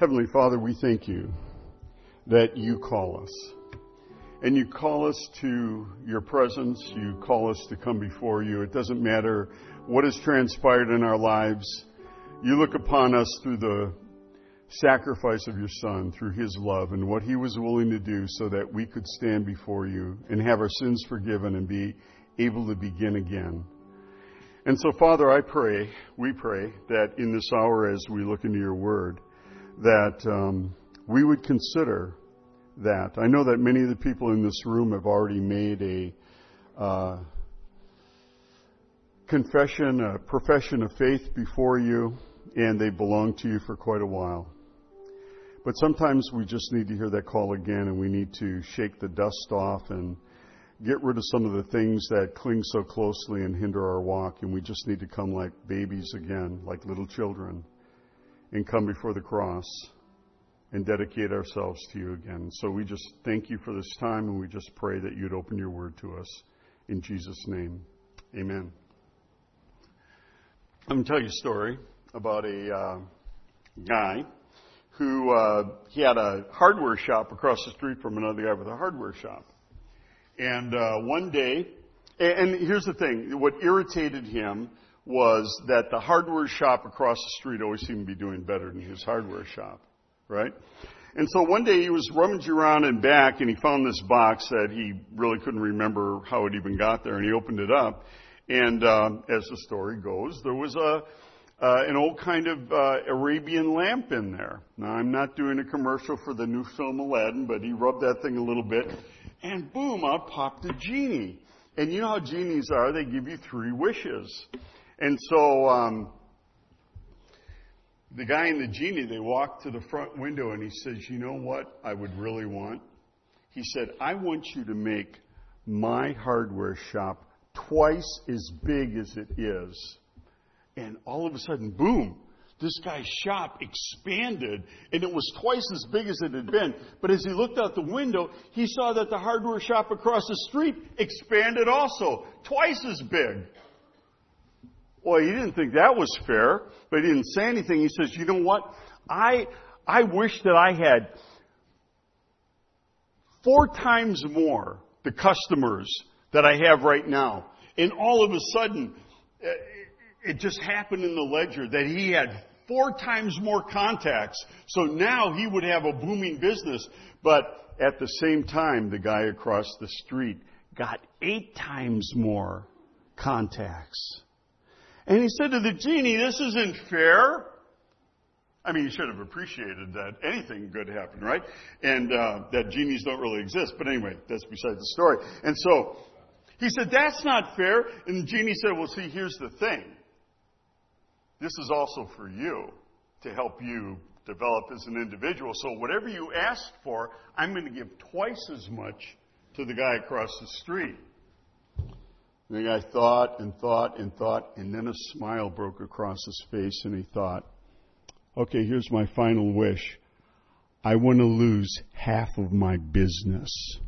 Heavenly Father, we thank you that you call us. And you call us to your presence. You call us to come before you. It doesn't matter what has transpired in our lives. You look upon us through the sacrifice of your Son, through his love, and what he was willing to do so that we could stand before you and have our sins forgiven and be able to begin again. And so, Father, I pray, we pray, that in this hour as we look into your word, that um, we would consider that. I know that many of the people in this room have already made a uh, confession, a profession of faith before you, and they belong to you for quite a while. But sometimes we just need to hear that call again, and we need to shake the dust off and get rid of some of the things that cling so closely and hinder our walk, and we just need to come like babies again, like little children, and come before the cross and dedicate ourselves to you again. So we just thank you for this time, and we just pray that you'd open your word to us. In Jesus' name, amen. I'm going to tell you a story about a uh, guy who uh, he had a hardware shop across the street from another guy with a hardware shop. And uh, one day, and, and here's the thing: what irritated him was that the hardware shop across the street always seemed to be doing better than his hardware shop right? And so one day he was rummaging around in back and he found this box that he really couldn't remember how it even got there and he opened it up and uh, as the story goes, there was a uh, an old kind of uh, Arabian lamp in there. Now I'm not doing a commercial for the new film Aladdin, but he rubbed that thing a little bit, and boom, out popped a genie. And you know how genies are; they give you three wishes. And so um, the guy and the genie, they walked to the front window and he says, You know what I would really want? He said, I want you to make my hardware shop twice as big as it is. And all of a sudden, boom, this guy's shop expanded and it was twice as big as it had been. But as he looked out the window, he saw that the hardware shop across the street expanded also, twice as big. Well, he didn't think that was fair, but he didn't say anything. He says, you know what? I, I wish that I had four times more the customers that I have right now. And all of a sudden, uh, it just happened in the ledger that he had four times more contacts. So now he would have a booming business. But at the same time, the guy across the street got eight times more contacts. And he said to the genie, This isn't fair. I mean, he should have appreciated that anything good happened, right? And uh, that genies don't really exist. But anyway, that's beside the story. And so he said, That's not fair. And the genie said, Well, see, here's the thing. This is also for you to help you develop as an individual. So whatever you ask for, I'm going to give twice as much to the guy across the street. And the guy thought and thought and thought, and then a smile broke across his face, and he thought, okay, here's my final wish. I want to lose half of my business.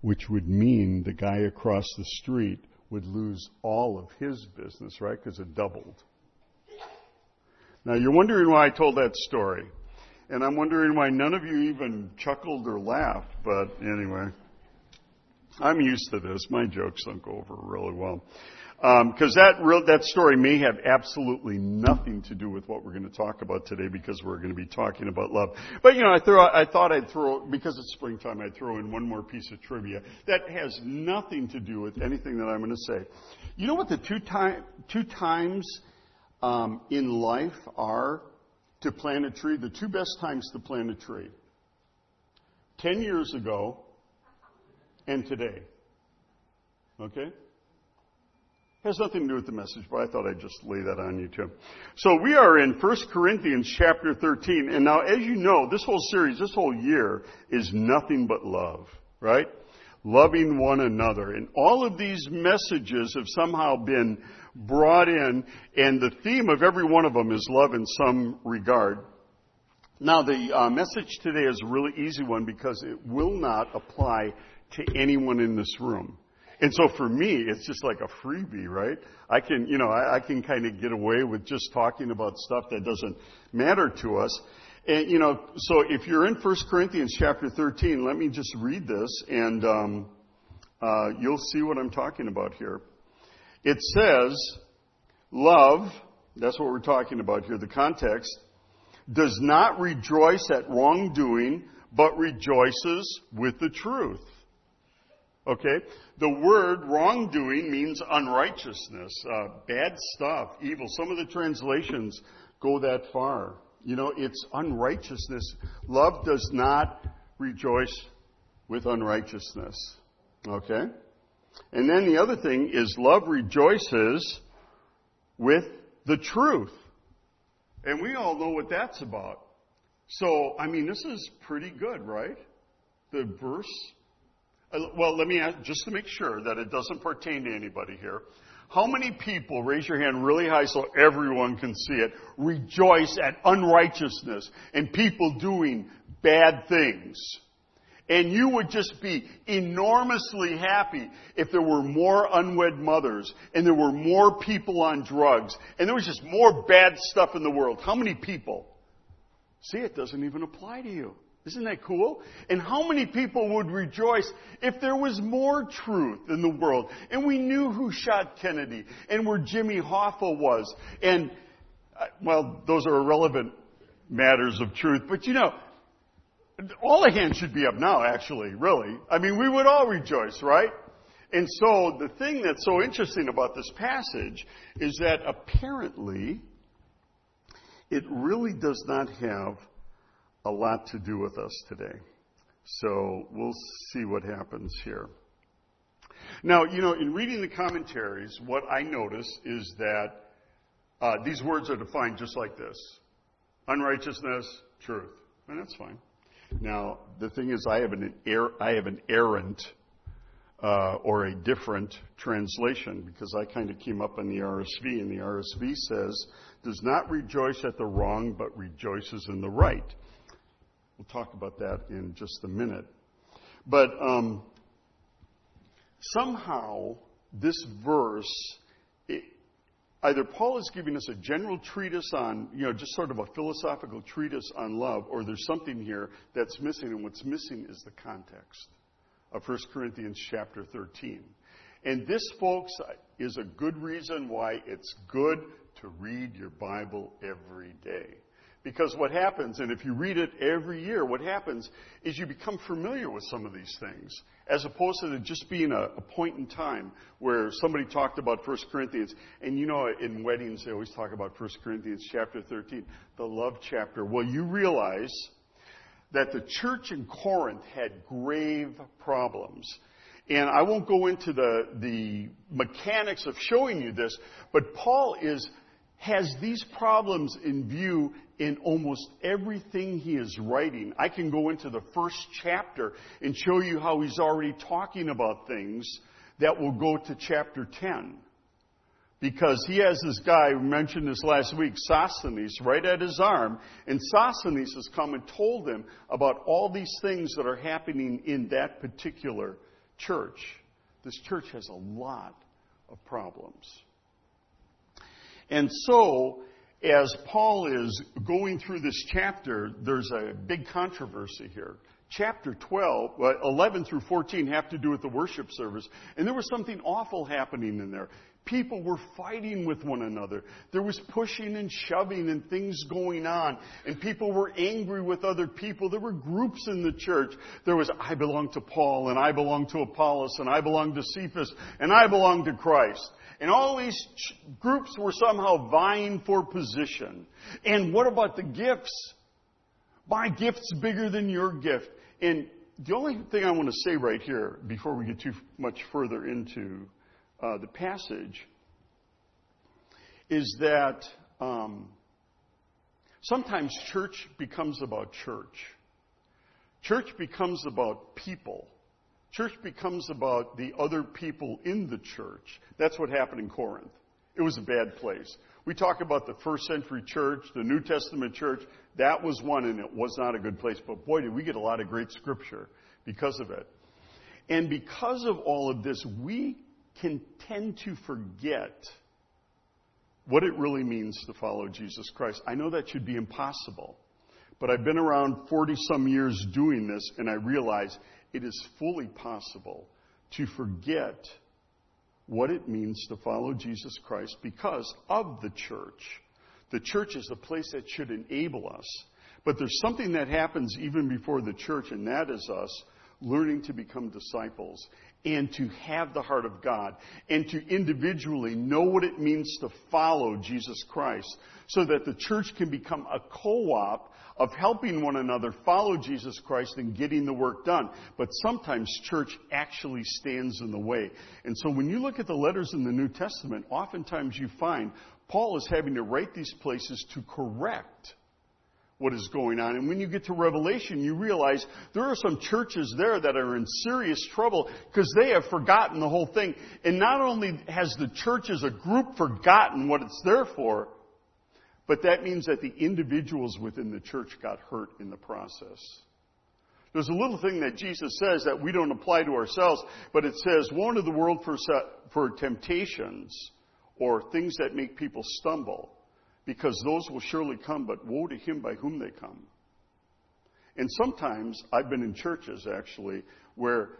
Which would mean the guy across the street would lose all of his business, right? Because it doubled. Now you're wondering why I told that story. And I'm wondering why none of you even chuckled or laughed, but anyway. I'm used to this. My jokes don't go over really well. Because um, that real, that story may have absolutely nothing to do with what we're going to talk about today, because we're going to be talking about love. But you know, I throw, I thought I'd throw because it's springtime, I'd throw in one more piece of trivia that has nothing to do with anything that I'm going to say. You know what the two time, two times um, in life are to plant a tree? The two best times to plant a tree. Ten years ago and today. Okay? Has nothing to do with the message, but I thought I'd just lay that on you too. So we are in 1 Corinthians chapter 13, and now as you know, this whole series, this whole year is nothing but love, right? Loving one another. And all of these messages have somehow been brought in, and the theme of every one of them is love in some regard. Now the uh, message today is a really easy one because it will not apply to anyone in this room. And so for me, it's just like a freebie, right? I can, you know, I, I can kind of get away with just talking about stuff that doesn't matter to us. And, you know, so if you're in 1 Corinthians chapter 13, let me just read this and, um, uh, you'll see what I'm talking about here. It says, love, that's what we're talking about here, the context, does not rejoice at wrongdoing, but rejoices with the truth. Okay? The word wrongdoing means unrighteousness, uh, bad stuff, evil. Some of the translations go that far. You know, it's unrighteousness. Love does not rejoice with unrighteousness. Okay? And then the other thing is love rejoices with the truth. And we all know what that's about. So, I mean, this is pretty good, right? The verse. Uh, well, let me ask, just to make sure that it doesn't pertain to anybody here. How many people, raise your hand really high so everyone can see it, rejoice at unrighteousness and people doing bad things? And you would just be enormously happy if there were more unwed mothers and there were more people on drugs and there was just more bad stuff in the world. How many people? See, it doesn't even apply to you. Isn't that cool? And how many people would rejoice if there was more truth in the world and we knew who shot Kennedy and where Jimmy Hoffa was and, uh, well, those are irrelevant matters of truth, but you know, all the hands should be up now, actually, really. I mean, we would all rejoice, right? And so the thing that's so interesting about this passage is that apparently it really does not have a lot to do with us today. So we'll see what happens here. Now, you know, in reading the commentaries, what I notice is that uh, these words are defined just like this unrighteousness, truth. And that's fine. Now, the thing is, I have an, er- I have an errant uh, or a different translation because I kind of came up on the RSV, and the RSV says, does not rejoice at the wrong, but rejoices in the right. We'll talk about that in just a minute. But um, somehow, this verse, it, either Paul is giving us a general treatise on, you know, just sort of a philosophical treatise on love, or there's something here that's missing, and what's missing is the context of 1 Corinthians chapter 13. And this, folks, is a good reason why it's good to read your Bible every day. Because what happens, and if you read it every year, what happens is you become familiar with some of these things, as opposed to just being a, a point in time where somebody talked about 1 Corinthians. And you know, in weddings, they always talk about 1 Corinthians chapter 13, the love chapter. Well, you realize that the church in Corinth had grave problems. And I won't go into the, the mechanics of showing you this, but Paul is has these problems in view in almost everything he is writing. I can go into the first chapter and show you how he's already talking about things that will go to chapter 10. Because he has this guy, we mentioned this last week, Sosthenes, right at his arm, and Sosthenes has come and told him about all these things that are happening in that particular church. This church has a lot of problems. And so, as Paul is going through this chapter, there's a big controversy here. Chapter 12, 11 through 14 have to do with the worship service. And there was something awful happening in there. People were fighting with one another. There was pushing and shoving and things going on. And people were angry with other people. There were groups in the church. There was, I belong to Paul, and I belong to Apollos, and I belong to Cephas, and I belong to Christ. And all these ch- groups were somehow vying for position. And what about the gifts? My gift's bigger than your gift. And the only thing I want to say right here, before we get too much further into uh, the passage, is that um, sometimes church becomes about church. Church becomes about people. Church becomes about the other people in the church. That's what happened in Corinth. It was a bad place. We talk about the first century church, the New Testament church. That was one, and it was not a good place. But boy, did we get a lot of great scripture because of it. And because of all of this, we can tend to forget what it really means to follow Jesus Christ. I know that should be impossible, but I've been around 40 some years doing this, and I realize it is fully possible to forget what it means to follow Jesus Christ because of the church. The church is the place that should enable us. But there's something that happens even before the church, and that is us learning to become disciples and to have the heart of God and to individually know what it means to follow Jesus Christ so that the church can become a co-op of helping one another follow Jesus Christ and getting the work done. But sometimes church actually stands in the way. And so when you look at the letters in the New Testament, oftentimes you find Paul is having to write these places to correct what is going on. And when you get to Revelation, you realize there are some churches there that are in serious trouble because they have forgotten the whole thing. And not only has the church as a group forgotten what it's there for, but that means that the individuals within the church got hurt in the process. There's a little thing that Jesus says that we don't apply to ourselves, but it says, Woe to the world for, for temptations or things that make people stumble because those will surely come, but woe to him by whom they come. And sometimes I've been in churches actually where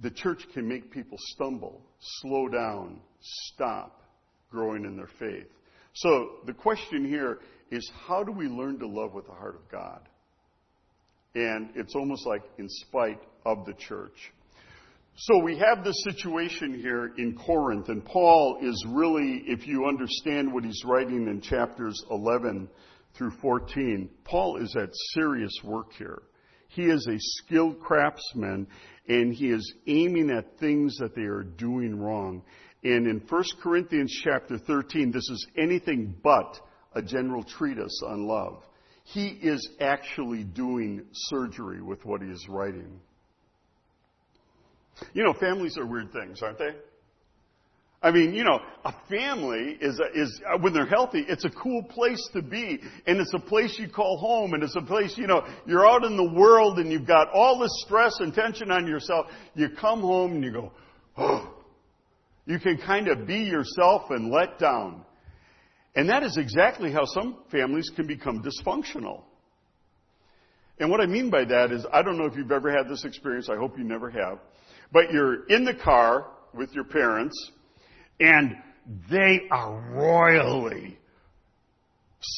the church can make people stumble, slow down, stop growing in their faith. So the question here is how do we learn to love with the heart of God? And it's almost like in spite of the church. So we have this situation here in Corinth, and Paul is really, if you understand what he's writing in chapters 11 through 14, Paul is at serious work here. He is a skilled craftsman, and he is aiming at things that they are doing wrong. And in 1 Corinthians chapter 13, this is anything but a general treatise on love. He is actually doing surgery with what he is writing. You know, families are weird things, aren't they? I mean, you know, a family is, a, is uh, when they're healthy, it's a cool place to be, and it's a place you call home, and it's a place, you know, you're out in the world and you've got all this stress and tension on yourself. You come home and you go, oh. You can kind of be yourself and let down. And that is exactly how some families can become dysfunctional. And what I mean by that is, I don't know if you've ever had this experience, I hope you never have. But you're in the car with your parents, and they are royally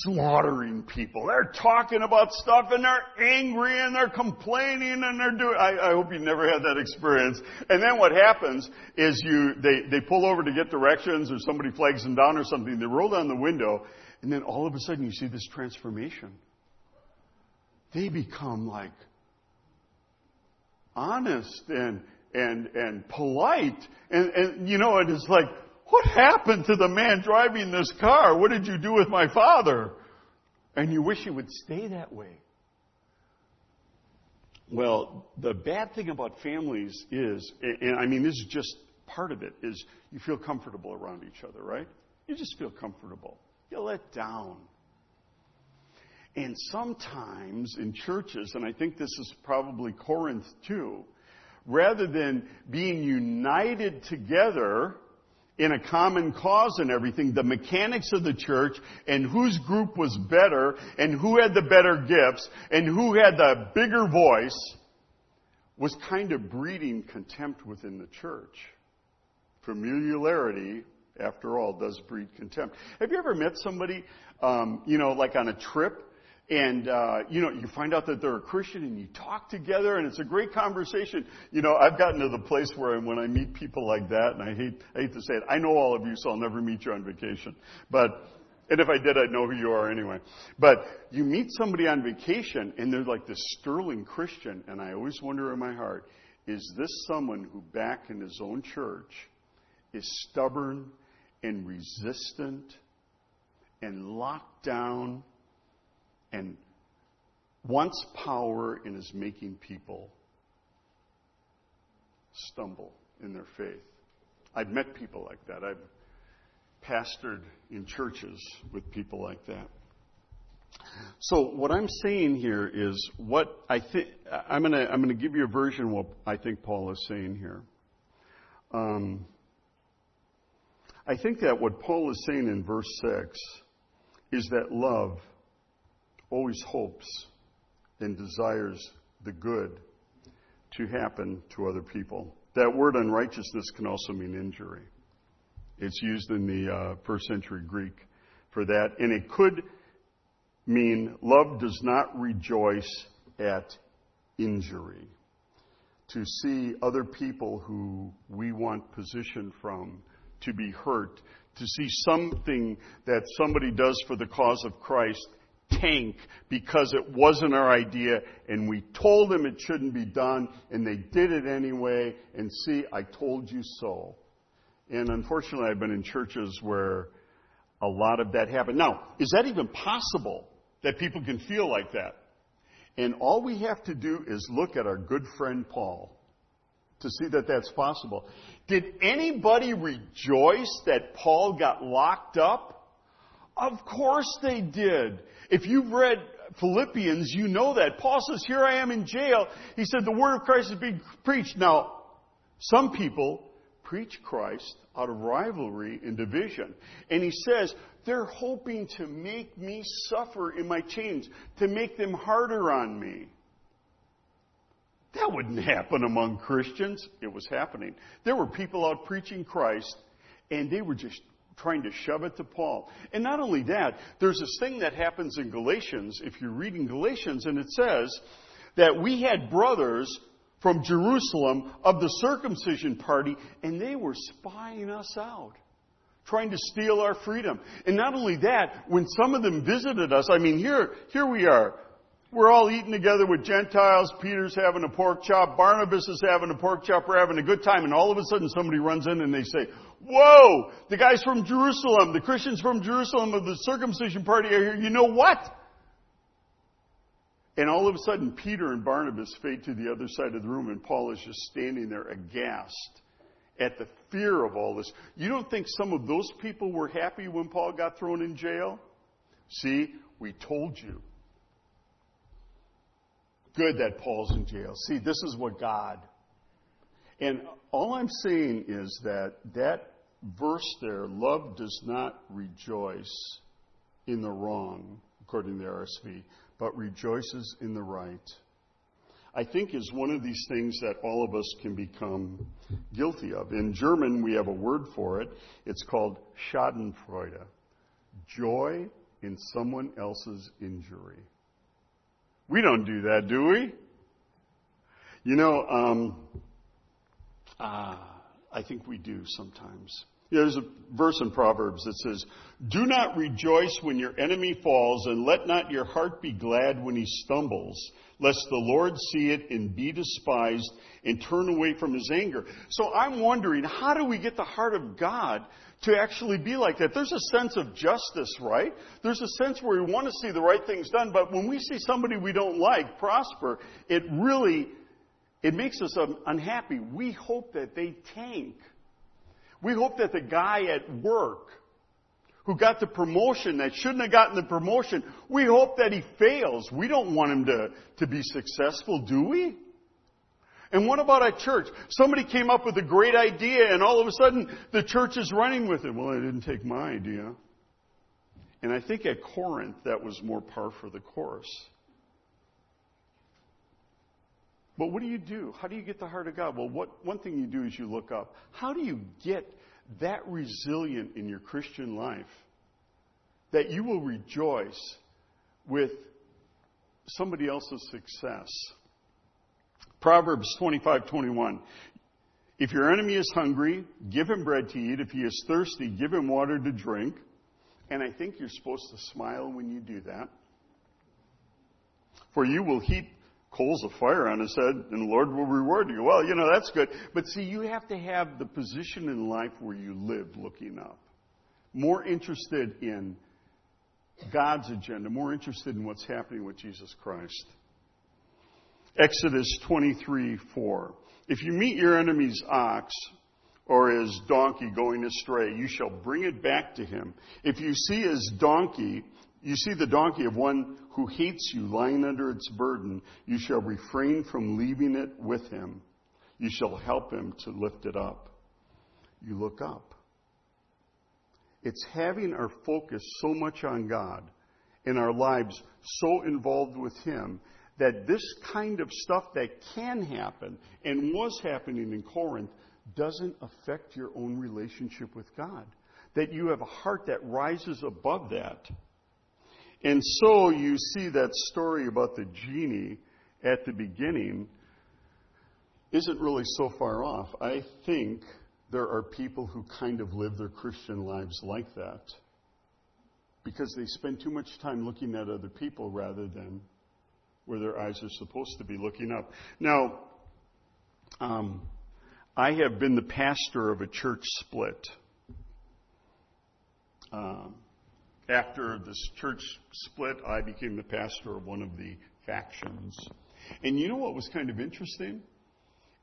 slaughtering people. They're talking about stuff and they're angry and they're complaining and they're doing, I, I, hope you never had that experience. And then what happens is you, they, they pull over to get directions or somebody flags them down or something. They roll down the window and then all of a sudden you see this transformation. They become like honest and and, and polite. And, and, you know, it is like, what happened to the man driving this car? What did you do with my father? And you wish it would stay that way. Well, the bad thing about families is, and I mean, this is just part of it, is you feel comfortable around each other, right? You just feel comfortable. You let down. And sometimes in churches, and I think this is probably Corinth too, rather than being united together in a common cause and everything, the mechanics of the church and whose group was better and who had the better gifts and who had the bigger voice was kind of breeding contempt within the church. Familiarity, after all, does breed contempt. Have you ever met somebody, um, you know, like on a trip and uh, you know you find out that they're a Christian and you talk together and it's a great conversation. You know, I've gotten to the place where when I meet people like that, and I hate I hate to say it, I know all of you, so I'll never meet you on vacation. But and if I did, I'd know who you are anyway. But you meet somebody on vacation and they're like this sterling Christian, and I always wonder in my heart, is this someone who back in his own church is stubborn and resistant and locked down? And wants power and is making people stumble in their faith. I've met people like that. I've pastored in churches with people like that. So what I'm saying here is what I think. I'm going to I'm going to give you a version of what I think Paul is saying here. Um, I think that what Paul is saying in verse six is that love always hopes and desires the good to happen to other people. That word unrighteousness can also mean injury. It's used in the uh, first century Greek for that, and it could mean love does not rejoice at injury. To see other people who we want position from to be hurt, to see something that somebody does for the cause of Christ tank because it wasn't our idea and we told them it shouldn't be done and they did it anyway and see, I told you so. And unfortunately, I've been in churches where a lot of that happened. Now, is that even possible that people can feel like that? And all we have to do is look at our good friend Paul to see that that's possible. Did anybody rejoice that Paul got locked up? Of course they did. If you've read Philippians, you know that. Paul says, Here I am in jail. He said, The word of Christ is being preached. Now, some people preach Christ out of rivalry and division. And he says, They're hoping to make me suffer in my chains, to make them harder on me. That wouldn't happen among Christians. It was happening. There were people out preaching Christ, and they were just trying to shove it to Paul. And not only that, there's this thing that happens in Galatians, if you're reading Galatians, and it says that we had brothers from Jerusalem of the circumcision party, and they were spying us out. Trying to steal our freedom. And not only that, when some of them visited us, I mean, here, here we are. We're all eating together with Gentiles. Peter's having a pork chop. Barnabas is having a pork chop. We're having a good time. And all of a sudden somebody runs in and they say, Whoa! The guys from Jerusalem, the Christians from Jerusalem of the circumcision party are here. You know what? And all of a sudden, Peter and Barnabas fade to the other side of the room, and Paul is just standing there aghast at the fear of all this. You don't think some of those people were happy when Paul got thrown in jail? See, we told you. Good that Paul's in jail. See, this is what God. And all I'm saying is that that verse there, love does not rejoice in the wrong, according to the RSV, but rejoices in the right. I think is one of these things that all of us can become guilty of. In German, we have a word for it. It's called Schadenfreude. Joy in someone else's injury. We don't do that, do we? You know, um, uh, I think we do sometimes. There's a verse in Proverbs that says, Do not rejoice when your enemy falls, and let not your heart be glad when he stumbles, lest the Lord see it and be despised and turn away from his anger. So I'm wondering, how do we get the heart of God to actually be like that. There's a sense of justice, right? There's a sense where we want to see the right things done, but when we see somebody we don't like prosper, it really, it makes us um, unhappy. We hope that they tank. We hope that the guy at work who got the promotion that shouldn't have gotten the promotion, we hope that he fails. We don't want him to, to be successful, do we? And what about a church? Somebody came up with a great idea and all of a sudden the church is running with it. Well, I didn't take my idea. And I think at Corinth that was more par for the course. But what do you do? How do you get the heart of God? Well, what, one thing you do is you look up. How do you get that resilient in your Christian life that you will rejoice with somebody else's success? Proverbs 25:21. If your enemy is hungry, give him bread to eat. If he is thirsty, give him water to drink. And I think you're supposed to smile when you do that. For you will heap coals of fire on his head, and the Lord will reward you. Well, you know, that's good. But see, you have to have the position in life where you live looking up. More interested in God's agenda, more interested in what's happening with Jesus Christ. Exodus 23 4. If you meet your enemy's ox or his donkey going astray, you shall bring it back to him. If you see his donkey, You see the donkey of one who hates you lying under its burden. You shall refrain from leaving it with him. You shall help him to lift it up. You look up. It's having our focus so much on God and our lives so involved with Him that this kind of stuff that can happen and was happening in Corinth doesn't affect your own relationship with God. That you have a heart that rises above that. And so you see that story about the genie at the beginning isn't really so far off. I think there are people who kind of live their Christian lives like that because they spend too much time looking at other people rather than where their eyes are supposed to be looking up. Now, um, I have been the pastor of a church split. Um, after this church split, I became the pastor of one of the factions. And you know what was kind of interesting?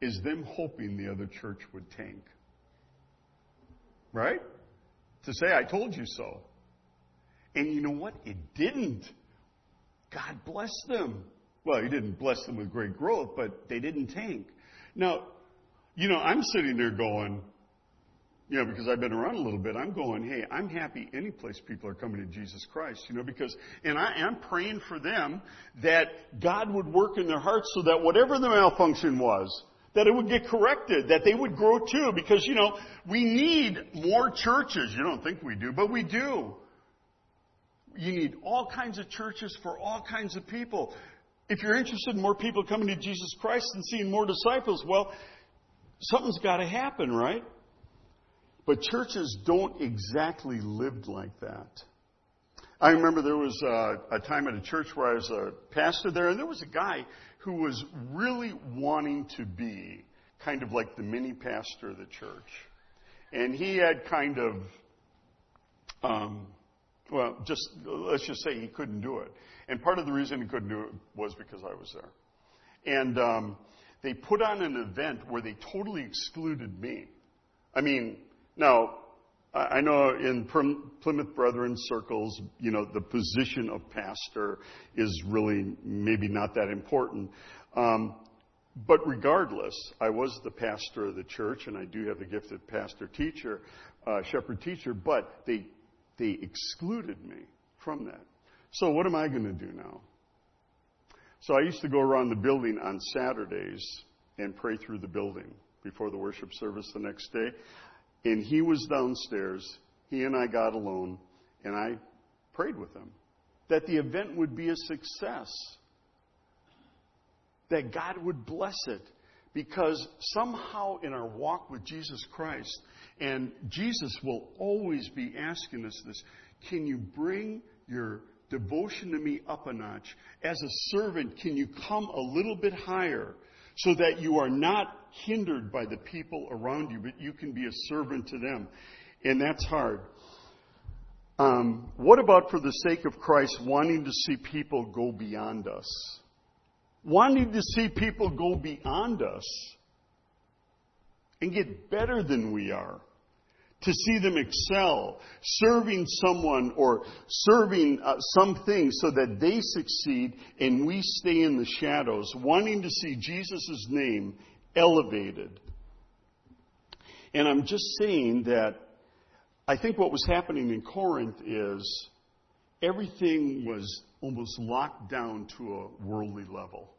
Is them hoping the other church would tank. Right? To say, I told you so. And you know what? It didn't. God bless them. Well, He didn't bless them with great growth, but they didn't tank. Now, you know, I'm sitting there going, you know, because I've been around a little bit, I'm going, hey, I'm happy any place people are coming to Jesus Christ, you know, because, and I am praying for them that God would work in their hearts so that whatever the malfunction was, that it would get corrected, that they would grow too, because, you know, we need more churches. You don't think we do, but we do. You need all kinds of churches for all kinds of people. If you're interested in more people coming to Jesus Christ and seeing more disciples, well, something's got to happen, right? But churches don't exactly live like that. I remember there was a, a, time at a church where I was a pastor there, and there was a guy who was really wanting to be kind of like the mini pastor of the church. And he had kind of, um, well, just let's just say he couldn't do it. And part of the reason he couldn't do it was because I was there. And um, they put on an event where they totally excluded me. I mean, now I know in Plymouth Brethren circles, you know, the position of pastor is really maybe not that important. Um, but regardless, I was the pastor of the church, and I do have the gifted pastor teacher, uh, shepherd teacher, but they, they excluded me from that. So what am I going to do now? So I used to go around the building on Saturdays and pray through the building before the worship service the next day. And he was downstairs. He and I got alone, and I prayed with him that the event would be a success, that God would bless it. Because somehow in our walk with Jesus Christ, and Jesus will always be asking us this can you bring your devotion to me up a notch? As a servant, can you come a little bit higher? so that you are not hindered by the people around you, but you can be a servant to them. And that's hard. Um, what about for the sake of Christ, wanting to see people go beyond us? Wanting to see people go beyond us and get better than we are to see them excel, serving someone or serving uh, something so that they succeed and we stay in the shadows, wanting to see Jesus' name elevated. And I'm just saying that I think what was happening in Corinth is everything was almost locked down to a worldly level.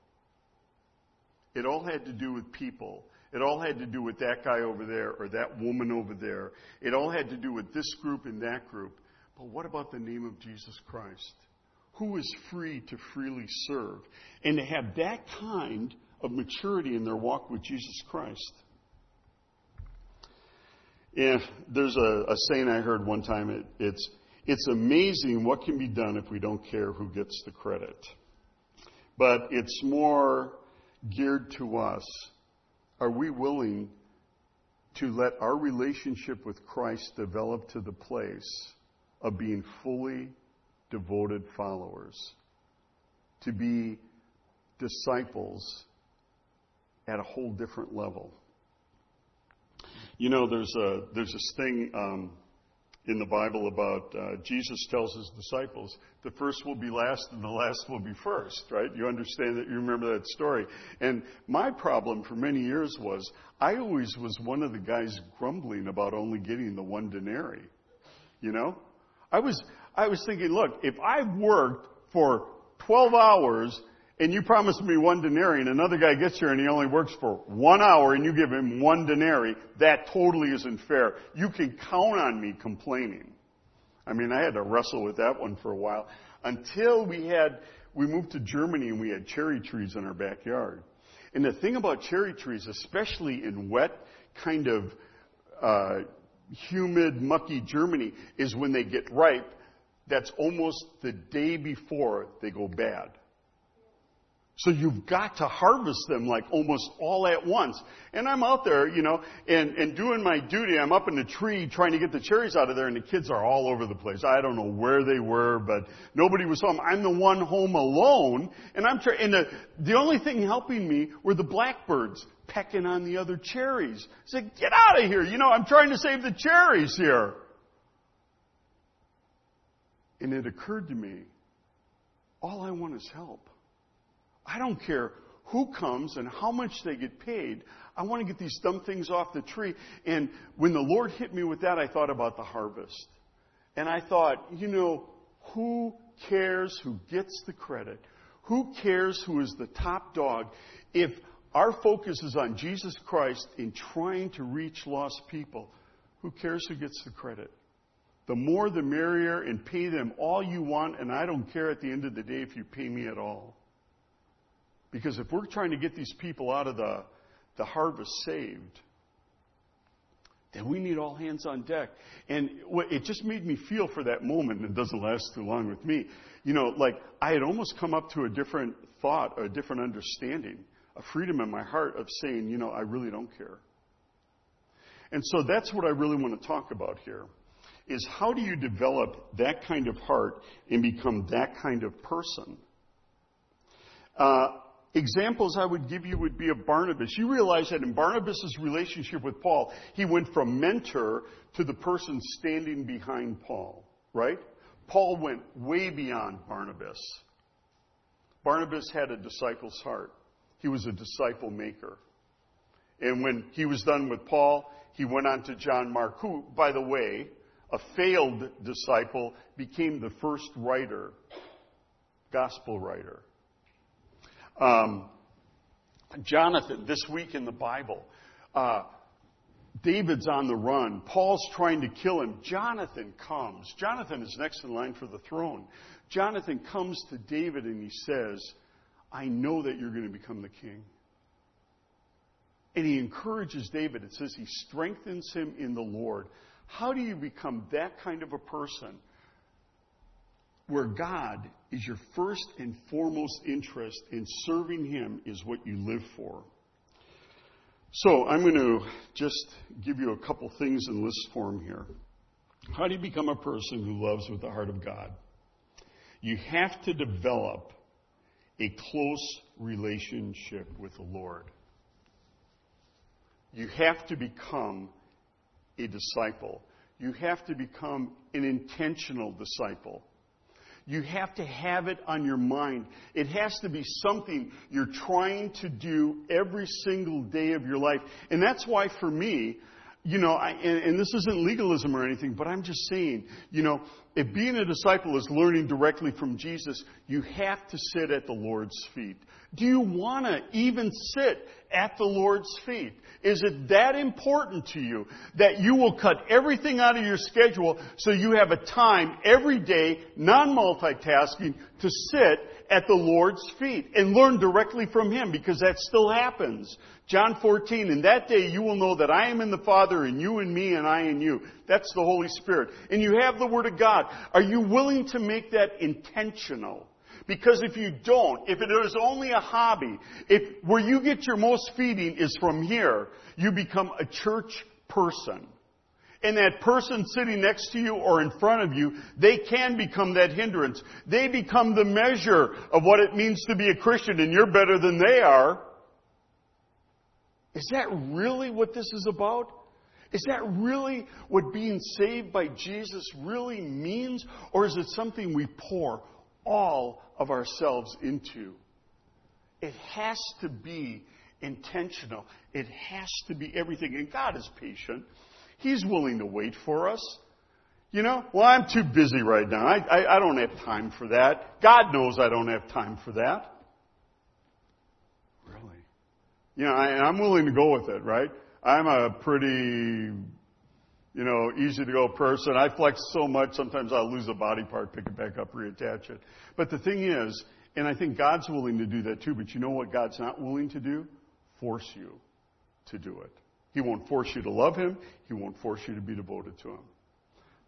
It all had to do with people. It all had to do with that guy over there or that woman over there. It all had to do with this group and that group. But what about the name of Jesus Christ? Who is free to freely serve? And to have that kind of maturity in their walk with Jesus Christ. And there's a, a saying I heard one time. It, it's, it's amazing what can be done if we don't care who gets the credit. But it's more geared to us are we willing to let our relationship with Christ develop to the place of being fully devoted followers? To be disciples at a whole different level. You know, there's a there's this thing um, in the Bible about uh, Jesus tells his disciples, the first will be last and the last will be first, right? You understand that, you remember that story. And my problem for many years was I always was one of the guys grumbling about only getting the one denarii. You know? I was, I was thinking, look, if I've worked for 12 hours and you promise me one denarii and another guy gets here and he only works for one hour and you give him one denarii, that totally isn't fair. You can count on me complaining. I mean, I had to wrestle with that one for a while until we had, we moved to Germany and we had cherry trees in our backyard. And the thing about cherry trees, especially in wet, kind of, uh, humid, mucky Germany, is when they get ripe, that's almost the day before they go bad. So you've got to harvest them like almost all at once. And I'm out there, you know, and, and doing my duty. I'm up in the tree trying to get the cherries out of there and the kids are all over the place. I don't know where they were, but nobody was home. I'm the one home alone and I'm trying, and the, the only thing helping me were the blackbirds pecking on the other cherries. I said, get out of here. You know, I'm trying to save the cherries here. And it occurred to me, all I want is help. I don't care who comes and how much they get paid. I want to get these dumb things off the tree. And when the Lord hit me with that, I thought about the harvest. And I thought, you know, who cares who gets the credit? Who cares who is the top dog? If our focus is on Jesus Christ in trying to reach lost people, who cares who gets the credit? The more the merrier and pay them all you want, and I don't care at the end of the day if you pay me at all. Because if we're trying to get these people out of the, the harvest saved, then we need all hands on deck. And it just made me feel for that moment, and it doesn't last too long with me, you know, like I had almost come up to a different thought, a different understanding, a freedom in my heart of saying, you know, I really don't care. And so that's what I really want to talk about here is how do you develop that kind of heart and become that kind of person? Uh, Examples I would give you would be of Barnabas. You realize that in Barnabas' relationship with Paul, he went from mentor to the person standing behind Paul, right? Paul went way beyond Barnabas. Barnabas had a disciple's heart. He was a disciple maker. And when he was done with Paul, he went on to John Mark, who, by the way, a failed disciple, became the first writer, gospel writer. Um, Jonathan, this week in the Bible, uh, David's on the run. Paul's trying to kill him. Jonathan comes. Jonathan is next in line for the throne. Jonathan comes to David and he says, I know that you're going to become the king. And he encourages David. It says he strengthens him in the Lord. How do you become that kind of a person where God is your first and foremost interest in serving Him is what you live for. So I'm going to just give you a couple things in list form here. How do you become a person who loves with the heart of God? You have to develop a close relationship with the Lord. You have to become a disciple. You have to become an intentional disciple. You have to have it on your mind. It has to be something you're trying to do every single day of your life. And that's why for me, you know, I, and, and this isn't legalism or anything, but I'm just saying, you know, if being a disciple is learning directly from Jesus, you have to sit at the Lord's feet. Do you want to even sit at the Lord's feet? Is it that important to you that you will cut everything out of your schedule so you have a time every day, non-multitasking, to sit at the Lord's feet and learn directly from Him because that still happens. John 14, in that day you will know that I am in the Father and you in me and I in you. That's the Holy Spirit. And you have the Word of God. Are you willing to make that intentional? Because if you don't, if it is only a hobby, if where you get your most feeding is from here, you become a church person. And that person sitting next to you or in front of you, they can become that hindrance. They become the measure of what it means to be a Christian and you're better than they are. Is that really what this is about? Is that really what being saved by Jesus really means? Or is it something we pour all of ourselves into? It has to be intentional. It has to be everything. And God is patient. He's willing to wait for us. You know, well, I'm too busy right now. I, I, I don't have time for that. God knows I don't have time for that. Really? You know, I, I'm willing to go with it, right? I'm a pretty, you know, easy to go person. I flex so much, sometimes I'll lose a body part, pick it back up, reattach it. But the thing is, and I think God's willing to do that too, but you know what God's not willing to do? Force you to do it. He won't force you to love Him. He won't force you to be devoted to Him.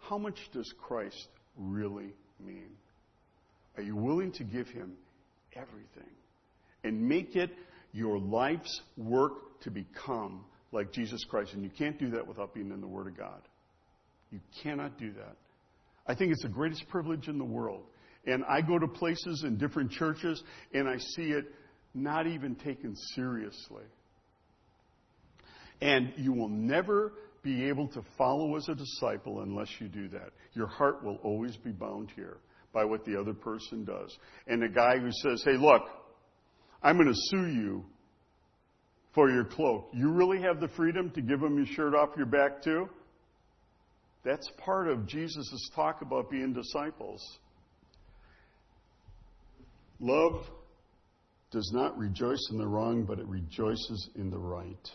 How much does Christ really mean? Are you willing to give Him everything and make it your life's work to become like Jesus Christ. And you can't do that without being in the Word of God. You cannot do that. I think it's the greatest privilege in the world. And I go to places in different churches and I see it not even taken seriously. And you will never be able to follow as a disciple unless you do that. Your heart will always be bound here by what the other person does. And the guy who says, hey, look, I'm going to sue you for your cloak. You really have the freedom to give them your shirt off your back too? That's part of Jesus' talk about being disciples. Love does not rejoice in the wrong, but it rejoices in the right.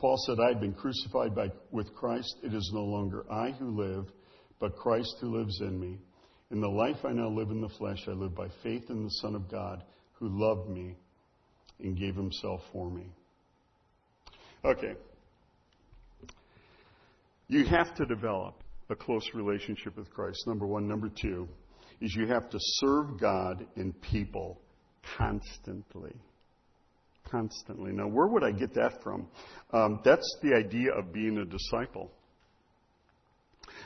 Paul said, I have been crucified by, with Christ. It is no longer I who live, but Christ who lives in me. In the life I now live in the flesh, I live by faith in the Son of God who loved me and gave himself for me. Okay. You have to develop a close relationship with Christ. Number one. Number two is you have to serve God and people constantly. Constantly. Now, where would I get that from? Um, that's the idea of being a disciple.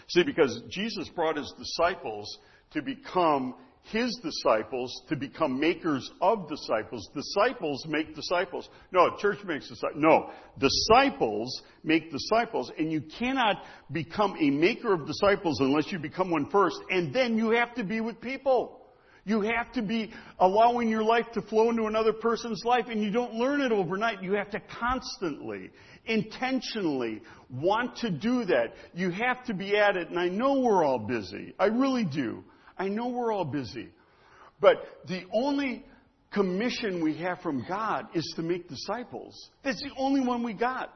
See, because Jesus brought his disciples to become his disciples to become makers of disciples. Disciples make disciples. No, church makes disciples. No, disciples make disciples, and you cannot become a maker of disciples unless you become one first, and then you have to be with people. You have to be allowing your life to flow into another person's life, and you don't learn it overnight. You have to constantly, intentionally want to do that. You have to be at it, and I know we're all busy. I really do. I know we're all busy. But the only commission we have from God is to make disciples. That's the only one we got.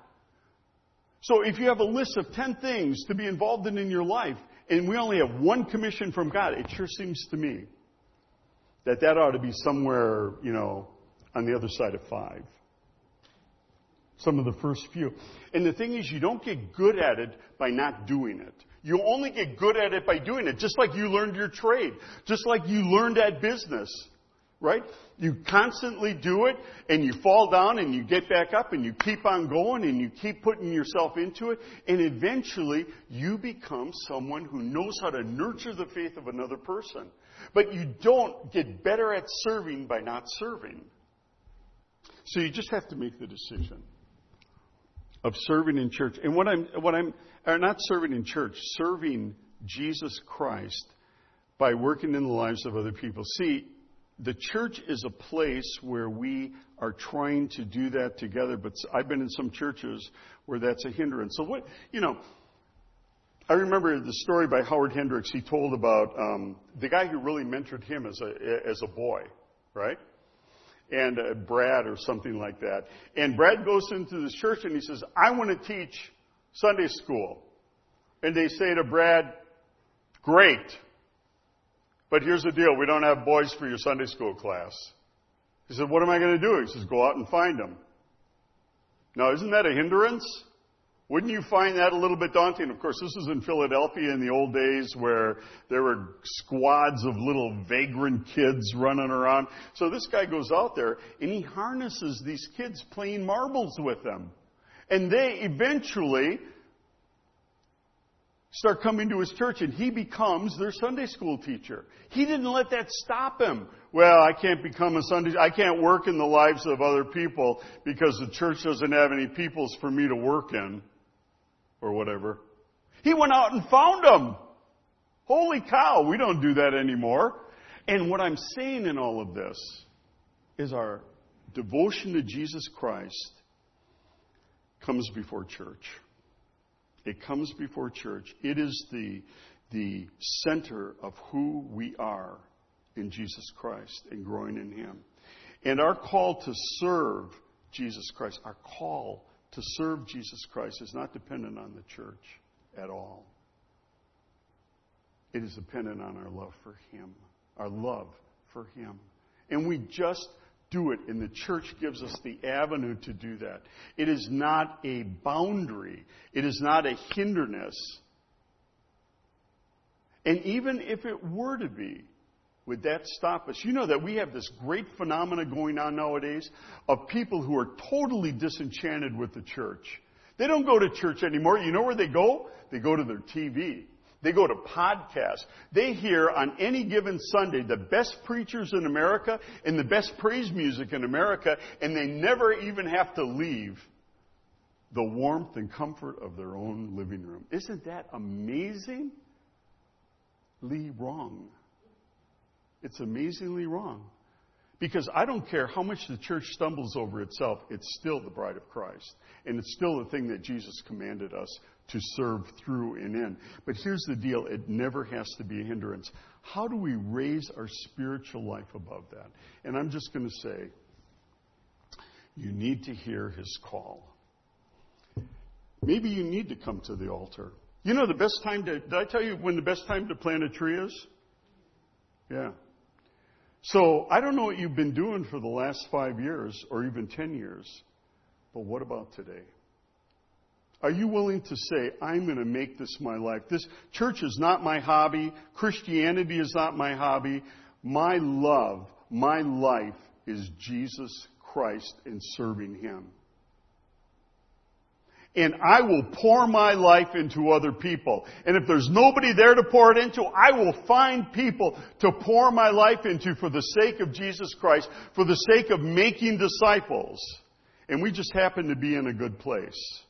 So if you have a list of 10 things to be involved in in your life, and we only have one commission from God, it sure seems to me that that ought to be somewhere, you know, on the other side of five. Some of the first few. And the thing is, you don't get good at it by not doing it. You only get good at it by doing it, just like you learned your trade, just like you learned that business, right? You constantly do it and you fall down and you get back up and you keep on going and you keep putting yourself into it and eventually you become someone who knows how to nurture the faith of another person. But you don't get better at serving by not serving. So you just have to make the decision of serving in church. And what I'm, what I'm, or not serving in church, serving Jesus Christ by working in the lives of other people. See, the church is a place where we are trying to do that together, but I've been in some churches where that's a hindrance. So what, you know, I remember the story by Howard Hendricks. He told about um, the guy who really mentored him as a as a boy, right? And uh, Brad or something like that. And Brad goes into this church and he says, I want to teach Sunday school. And they say to Brad, great. But here's the deal. We don't have boys for your Sunday school class. He said, what am I going to do? He says, go out and find them. Now, isn't that a hindrance? Wouldn't you find that a little bit daunting? Of course, this is in Philadelphia in the old days where there were squads of little vagrant kids running around. So this guy goes out there and he harnesses these kids playing marbles with them. And they eventually start coming to his church and he becomes their Sunday school teacher. He didn't let that stop him. Well, I can't become a Sunday, I can't work in the lives of other people because the church doesn't have any peoples for me to work in or whatever. He went out and found them. Holy cow, we don't do that anymore. And what I'm saying in all of this is our devotion to Jesus Christ comes before church. It comes before church. It is the, the center of who we are in Jesus Christ and growing in Him. And our call to serve Jesus Christ, our call to serve Jesus Christ is not dependent on the church at all. It is dependent on our love for Him, our love for Him. And we just do it, and the church gives us the avenue to do that. It is not a boundary, it is not a hindrance. And even if it were to be, would that stop us? You know that we have this great phenomena going on nowadays of people who are totally disenchanted with the church. They don't go to church anymore. You know where they go? They go to their TV. They go to podcasts. They hear on any given Sunday the best preachers in America and the best praise music in America, and they never even have to leave the warmth and comfort of their own living room. Isn't that amazingly wrong? It's amazingly wrong. Because I don't care how much the church stumbles over itself, it's still the bride of Christ. And it's still the thing that Jesus commanded us to serve through and in. But here's the deal it never has to be a hindrance. How do we raise our spiritual life above that? And I'm just going to say, you need to hear his call. Maybe you need to come to the altar. You know the best time to, did I tell you when the best time to plant a tree is? Yeah. So I don't know what you've been doing for the last five years or even ten years, but what about today? Are you willing to say, I'm going to make this my life? This church is not my hobby. Christianity is not my hobby. My love, my life is Jesus Christ and serving Him. And I will pour my life into other people. And if there's nobody there to pour it into, I will find people to pour my life into for the sake of Jesus Christ, for the sake of making disciples. And we just happen to be in a good place.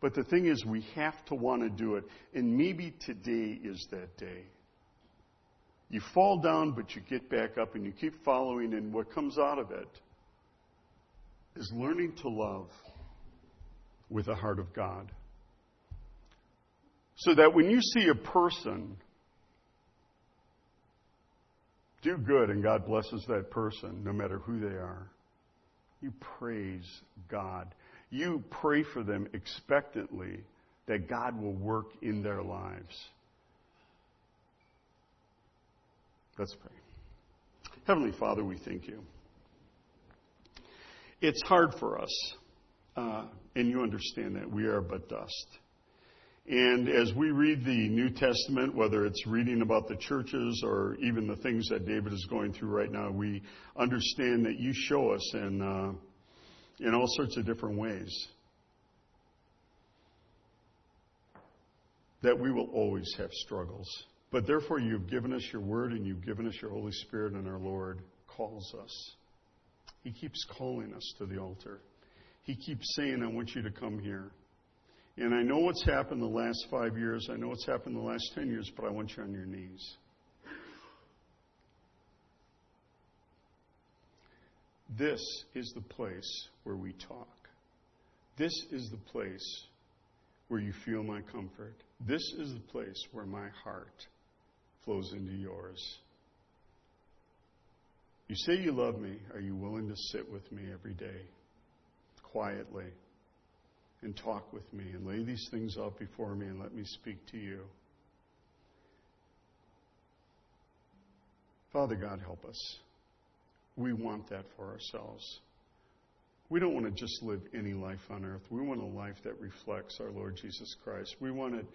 But the thing is, we have to want to do it. And maybe today is that day. You fall down, but you get back up and you keep following, and what comes out of it is learning to love with the heart of God. So that when you see a person do good and God blesses that person, no matter who they are, you praise God you pray for them expectantly that God will work in their lives. Let's pray. Heavenly Father, we thank you. It's hard for us, uh, and you understand that. We are but dust. And as we read the New Testament, whether it's reading about the churches or even the things that David is going through right now, we understand that you show us and uh, in all sorts of different ways. That we will always have struggles. But therefore, you've given us your word and you've given us your Holy Spirit, and our Lord calls us. He keeps calling us to the altar. He keeps saying, I want you to come here. And I know what's happened the last five years. I know what's happened the last ten years, but I want you on your knees. This is the place where we talk. This is the place where you feel my comfort. This is the place where my heart flows into yours. You say you love me. Are you willing to sit with me every day, quietly, and talk with me and lay these things out before me and let me speak to you? Father God, help us. We want that for ourselves. We don't want to just live any life on earth. We want a life that reflects our Lord Jesus Christ. We want it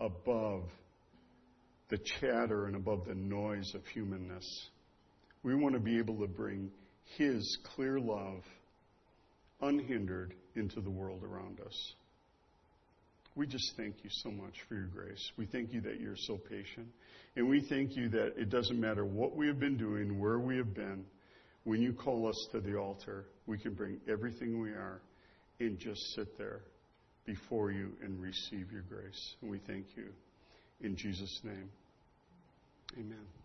above the chatter and above the noise of humanness. We want to be able to bring His clear love unhindered into the world around us. We just thank you so much for your grace. We thank you that you're so patient. And we thank you that it doesn't matter what we have been doing, where we have been, when you call us to the altar, we can bring everything we are and just sit there before you and receive your grace. And we thank you. In Jesus' name, amen.